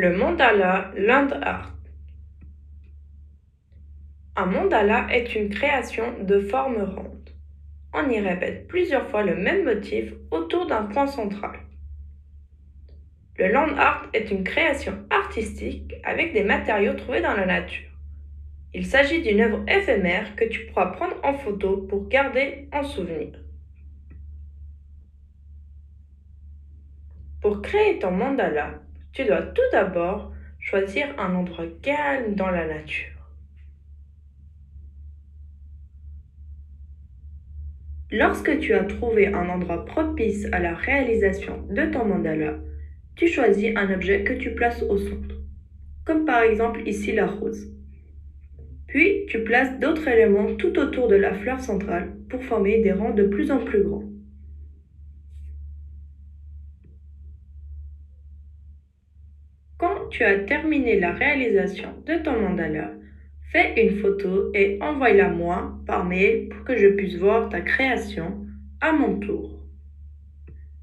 Le mandala land art. Un mandala est une création de forme ronde. On y répète plusieurs fois le même motif autour d'un point central. Le land art est une création artistique avec des matériaux trouvés dans la nature. Il s'agit d'une œuvre éphémère que tu pourras prendre en photo pour garder en souvenir. Pour créer ton mandala, tu dois tout d'abord choisir un endroit calme dans la nature. Lorsque tu as trouvé un endroit propice à la réalisation de ton mandala, tu choisis un objet que tu places au centre, comme par exemple ici la rose. Puis tu places d'autres éléments tout autour de la fleur centrale pour former des rangs de plus en plus grands. Tu as terminé la réalisation de ton mandala, fais une photo et envoie-la moi par mail pour que je puisse voir ta création à mon tour.